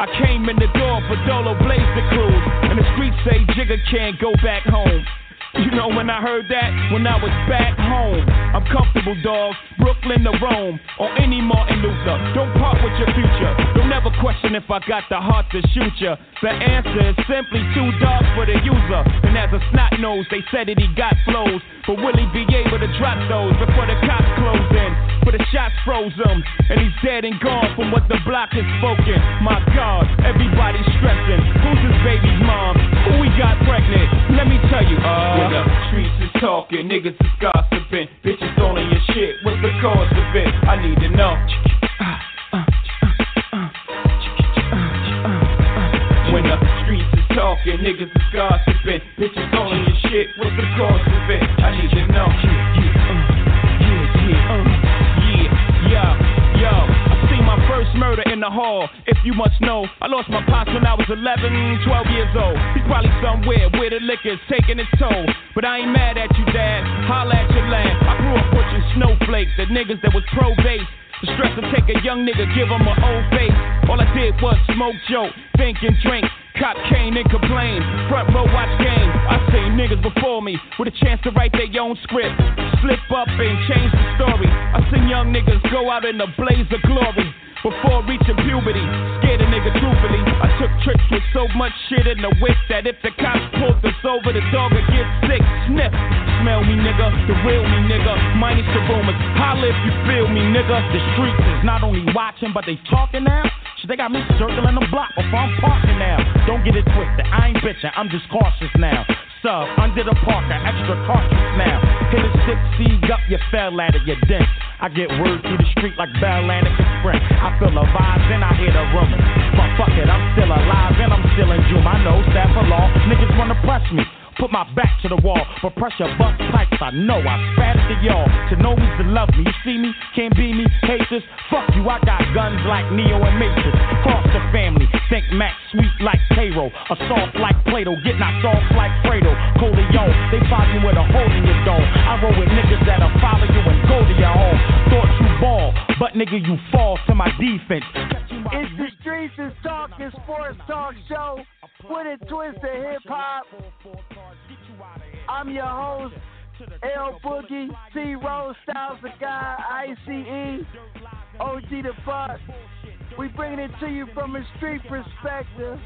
I came in the door for Dolo Blaze the cruise. And the streets say Jigga can't go back home. You know when I heard that? When I was back home. I'm comfortable, dog. Brooklyn to Rome. Or any Martin Luther. Don't part with your future. Don't question if I got the heart to shoot ya. The answer is simply too dark for the user. And as a snot nose, they said that he got flows. But will he be able to drop those before the cops close in? For the shots froze him. And he's dead and gone from what the block has spoken. My God, everybody's stressing. Who's his baby's mom? Who we got pregnant? Let me tell you. Uh, when the streets is talking, niggas is gossiping. Bitches owning your shit. What's the cause of it? I need to know. Talking, niggas is gossiping. Bitches calling your shit. What's the cause of it? I need to know. Yeah, yeah, yeah, yeah, yo. I seen my first murder in the hall. If you must know, I lost my pops when I was 11, 12 years old. He's probably somewhere where the liquor's taking its toll. But I ain't mad at you, dad. Holla at your land. I grew up pushing snowflakes, the niggas that was pro base. The stress to take a young nigga, give him an old face. All I did was smoke, joke, think and drink. Cop cane and complain. Front row watch game. I seen niggas before me with a chance to write their own script. Slip up and change the story. I seen young niggas go out in a blaze of glory. Before reaching puberty, scared a nigga truthfully. I took trips with so much shit in the whip that if the cops pulled us over, the dog would get sick. Sniff, smell me, nigga, the real me, nigga. Minus the rumors, holla if you feel me, nigga. The streets is not only watching, but they talking now. They got me circling the block before I'm parking now. Don't get it twisted, I ain't bitching, I'm just cautious now. Sub, under the parker, extra cautious now. Hit a six seed up, you fell at it, you dent. I get word through the street like Bell Atlantic Sprint. I feel the vibes and I hear the rumors. But fuck it, I'm still alive and I'm still in June. I know staff for law, niggas wanna press me. Put my back to the wall, but pressure bust pipes. I know I spat it to y'all. To know me's to love me. You see me, can't be me, hate this. Fuck you, I got guns like Neo and Matrix. Cross the family, think Max sweet like Cairo. A soft like Plato, get knocked off like Fredo. Corleone, they find you with a hole in your dome. I roll with niggas that'll follow you and go to your home. Thought you ball, but nigga, you fall to my defense. It's the Streets is Talking Sports Talk Show with a twist of hip hop. I'm your host, L Boogie, C Rose, Styles the Guy, ICE, OG the Fuck. We bringing it to you from a street perspective.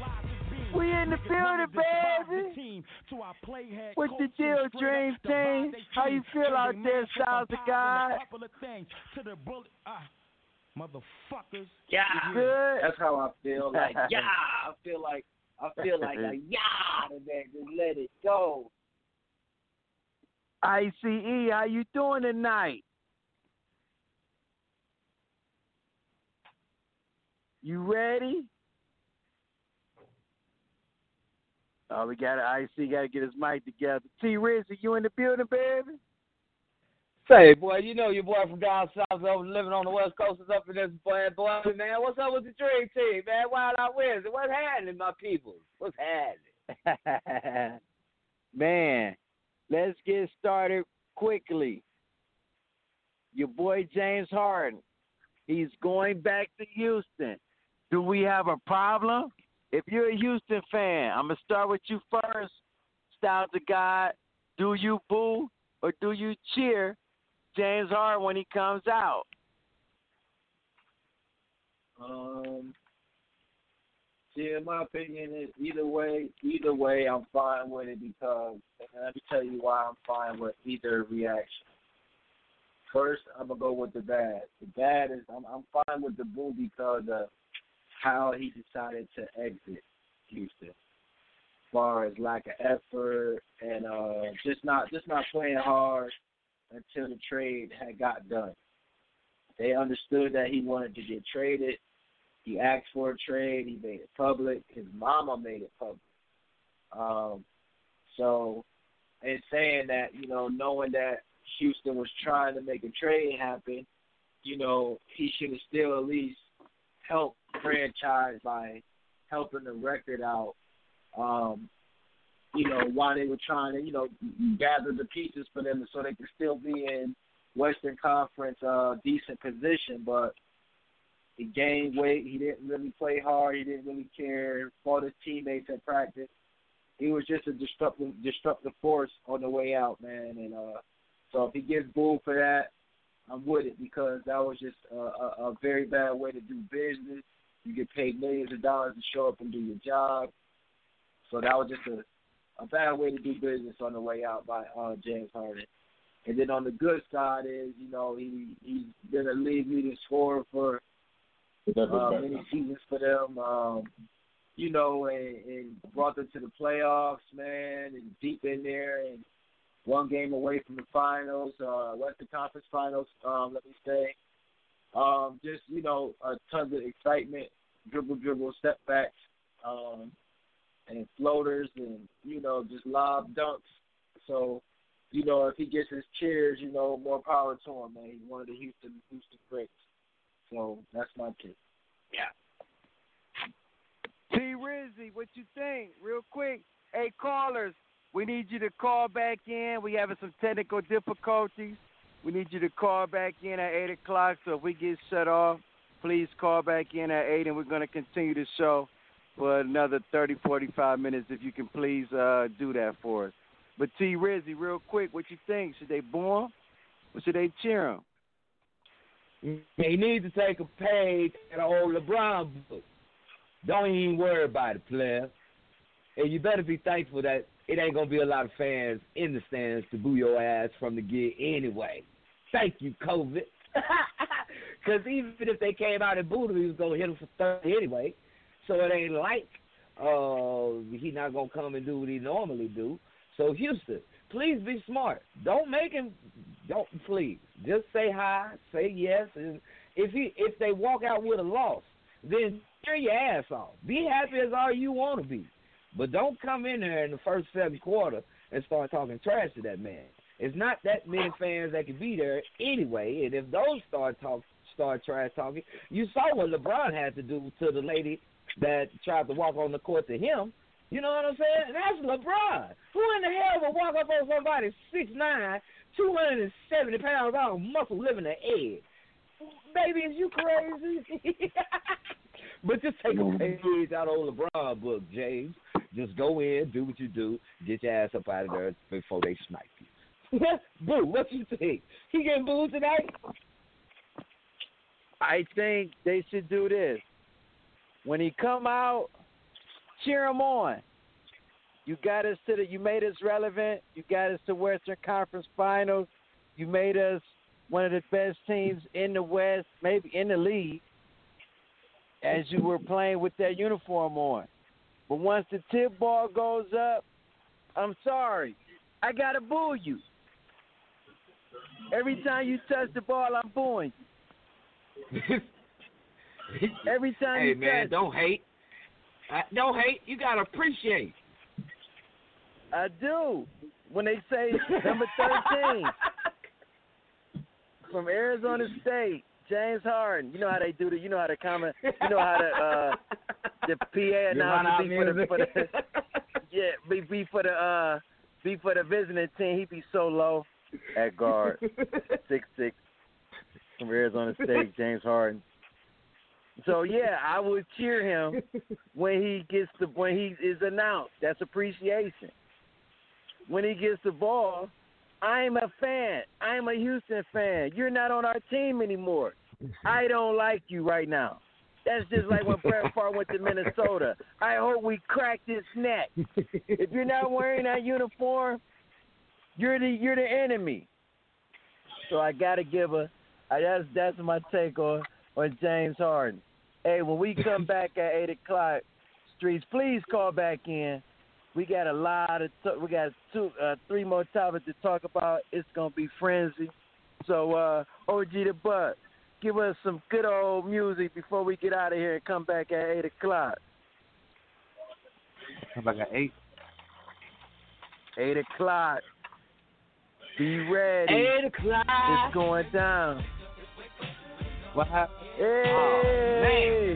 We in the building, baby. With the deal, Dream Team. How you feel out there, Styles the Guy? Motherfuckers. Yeah, Good. that's how I feel. Like yeah, I feel like I feel like a yah today. Just let it go. ICE, how you doing tonight? You ready? Oh, we got to IC, got to get his mic together. T Riz, are you in the building, baby? Say, boy, you know your boy from down south over living on the west coast is up in this boy, boy, man. What's up with the dream team, man? Wild Out Wednesday. What's happening, my people? What's happening? man, let's get started quickly. Your boy James Harden, he's going back to Houston. Do we have a problem? If you're a Houston fan, I'm gonna start with you first. Styles of God, do you boo or do you cheer James Harden when he comes out? Um, see, in my opinion, is either way, either way, I'm fine with it because, and let me tell you why I'm fine with either reaction. First, I'm gonna go with the bad. The bad is I'm I'm fine with the boo because of how he decided to exit Houston. As far as lack of effort and uh just not just not playing hard until the trade had got done. They understood that he wanted to get traded. He asked for a trade. He made it public. His mama made it public. Um, so, in saying that, you know, knowing that Houston was trying to make a trade happen, you know, he should have still at least helped franchise by helping the record out. Um, you know, while they were trying to, you know, gather the pieces for them so they could still be in Western Conference uh decent position, but he gained weight, he didn't really play hard, he didn't really care, fought his teammates at practice. He was just a destructive destructive force on the way out, man, and uh so if he gets booed for that, I'm with it because that was just a, a, a very bad way to do business. You get paid millions of dollars to show up and do your job. So that was just a a bad way to do business on the way out by uh, James Harden. And then on the good side is, you know, he he's been a league leading scorer for uh, many seasons for them. Um, you know, and, and brought them to the playoffs, man, and deep in there, and one game away from the finals, uh, Western Conference Finals. Um, let me say, um, just you know, a tons of excitement, dribble, dribble, step backs. Um, and floaters and you know just lob dunks. So you know if he gets his cheers, you know more power to him, man. He's one of the Houston Houston greats. So that's my pick. Yeah. T Rizzy, what you think? Real quick. Hey callers, we need you to call back in. We having some technical difficulties. We need you to call back in at eight o'clock. So if we get shut off, please call back in at eight, and we're to continue the show for another 30, 45 minutes if you can please uh, do that for us. But T Rizzy, real quick, what you think? Should they boo him or should they cheer him? He need to take a page at an old LeBron book. Don't even worry about it, player. And you better be thankful that it ain't gonna be a lot of fans in the stands to boo your ass from the gig anyway. Thank you, COVID. Because even if they came out and booed him, he was gonna hit him for thirty anyway. So it ain't like uh he not gonna come and do what he normally do. So Houston, please be smart. Don't make him don't please. Just say hi, say yes, and if he if they walk out with a loss, then cheer your ass off. Be happy as all you want to be. But don't come in there in the first seven quarter and start talking trash to that man. It's not that many fans that can be there anyway, and if those start talk start trash talking, you saw what LeBron had to do to the lady that tried to walk on the court to him. You know what I'm saying? That's LeBron. Who in the hell would walk up on somebody six nine, two hundred and seventy pounds all muscle living the egg? Baby, is you crazy? but just take a page out of LeBron book, James. Just go in, do what you do, get your ass up out of there before they snipe you. What boo, what you think? He getting booed tonight? I think they should do this. When he come out, cheer him on. You got us to the. You made us relevant. You got us to Western Conference Finals. You made us one of the best teams in the West, maybe in the league. As you were playing with that uniform on, but once the tip ball goes up, I'm sorry, I gotta boo you. Every time you touch the ball, I'm booing you. Every time hey you man, don't hate. Uh, don't hate. You gotta appreciate. I do. When they say number thirteen from Arizona State, James Harden. You know how they do the. You know how to comment. You know how to uh, the PA announcer be for the, for the yeah be, be for the uh be for the visiting team. He be so low at guard, six six from Arizona State, James Harden. So yeah, I would cheer him when he gets the when he is announced. That's appreciation. When he gets the ball, I'm a fan. I'm a Houston fan. You're not on our team anymore. I don't like you right now. That's just like when Brett Favre went to Minnesota. I hope we crack his neck. If you're not wearing that uniform, you're the you're the enemy. So I gotta give a. I, that's that's my take on on James Harden. Hey, when we come back at eight o'clock, streets, please call back in. We got a lot of t- we got two uh, three more topics to talk about. It's gonna be frenzy. So uh, OG the Butt, give us some good old music before we get out of here and come back at eight o'clock. Come back at eight. Eight o'clock. Be ready. Eight o'clock. It's going down. What happened? Hey, Oh,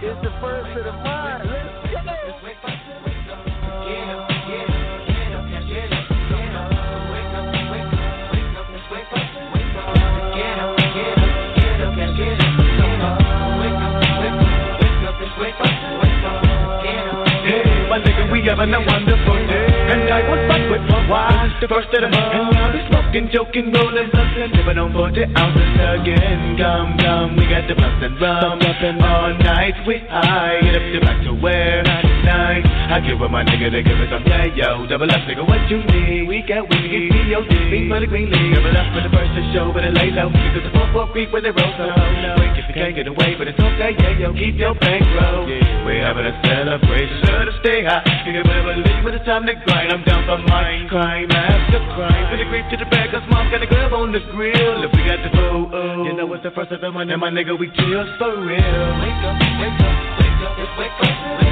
it's the first of the month. Let's my nigga, we having a wonderful day. And I was back with my wife, the first of the month. And now we smoking, joking, rolling, and living on 40 ounces again. Come, come, we got the blunts and rum. All night we high, get up to back to where? I night. I give with my nigga to give us some yeah, yo. Double up, nigga, what you need? We got weed, get COD. Green for the green league. Double up for the first to show, but it lay low. Because the 4 4 creep when they roll so low. Quick if you can't get away, but it's okay, yeah, yo. Keep your bankroll. We're having a celebration, sure to stay high. You can better believe when it's time to grind. I'm down for mine. Crime after crime. For the to the back, cause mom got a grub on the grill. If we got the oh, you know it's the first of the month, and my nigga, we chill for real. Wake up, wake up, wake up, wake up, wake up.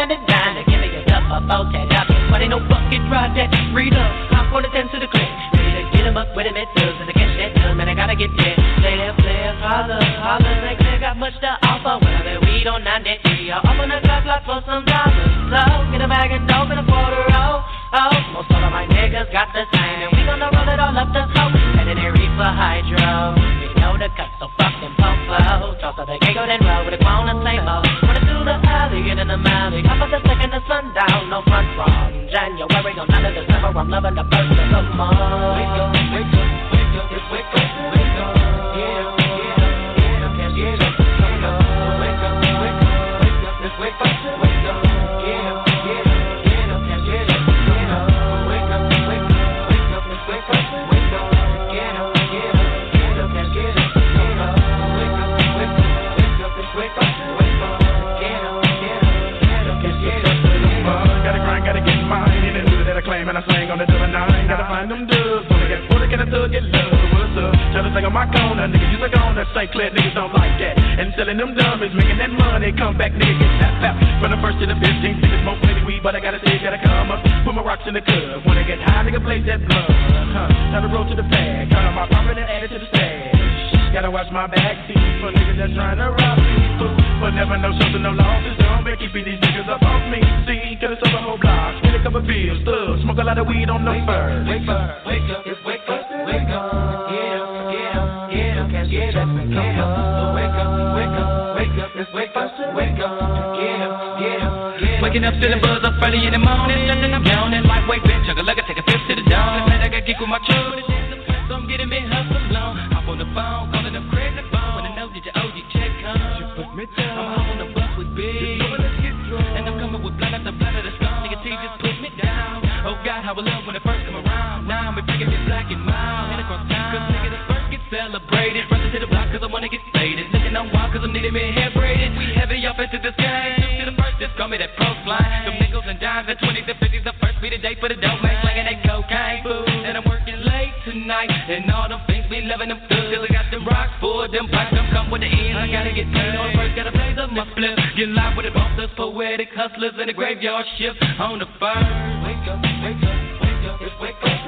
And land it down. Give me a cup I'm loving the first of the. Wake up, wake up, wake up, just wake up, wake up. Yeah, yeah, yeah, can't get up. Wake up, wake up, wake up, wake up, just wake up, wake up. Yeah, yeah, yeah, can't get up. Wake up, wake up, wake up, wake up, just wake up, wake up. Yeah, yeah, yeah, can't get up. Wake up, wake up, wake up, wake up, just wake up, wake up. Get up. Get. In the hood that I claim and I find them dubs. Wanna get put can I thug get love? What's up? Try to sing on my corner, nigga. You suck on that St. Clair, niggas don't like that. And selling them dummies, making that money. Come back, nigga, get that fat. From the first to the 15th, niggas smoke plenty weed, but I gotta say, gotta come up. Put my rocks in the club. Wanna get high, nigga, blaze that blood. Huh? Time to roll to the bag. Count on my profit and add it to the stash. Gotta watch my back seat for niggas that's trying to rob me. But never know and no losses. Don't be keeping these niggas up off me thugs, smoke a lot of weed on the wake fur. Up, wake up, wake up, it's wake wake up. Get up, get up, get up, up. Wake up, wake up, wake up, it's wake wake up. Get up, get up, get up. Waking up, feeling buzz up early in the morning, nothing I'm and Life way back, chug a take a sip to the dawn. Tonight I got kicked with my children, so I'm getting me hustled on. Hop on the phone, calling up credit phone. When I know that your OG check comes, you put me down. Call the keep it black and mild. Head across town. Cause nigga, the first get celebrated. Rushing to the block cause I wanna get faded. Looking on wild cause I'm needing me hair braided. We heavy off into this game. Two to the first, just call me that pro line. Them nickels and dimes and 20s and 50s. The first be the day for the dope man. Slanging that cocaine food. And I'm working late tonight. And all them things be loving them good. Cause I got them rocks for them pipes. Them come with the end. I gotta get paid on the first. Gotta blaze up my flip. Get live with the bosses, poetic hustlers in the graveyard shift. On the fire. Wake up, wake up, up. Wake up.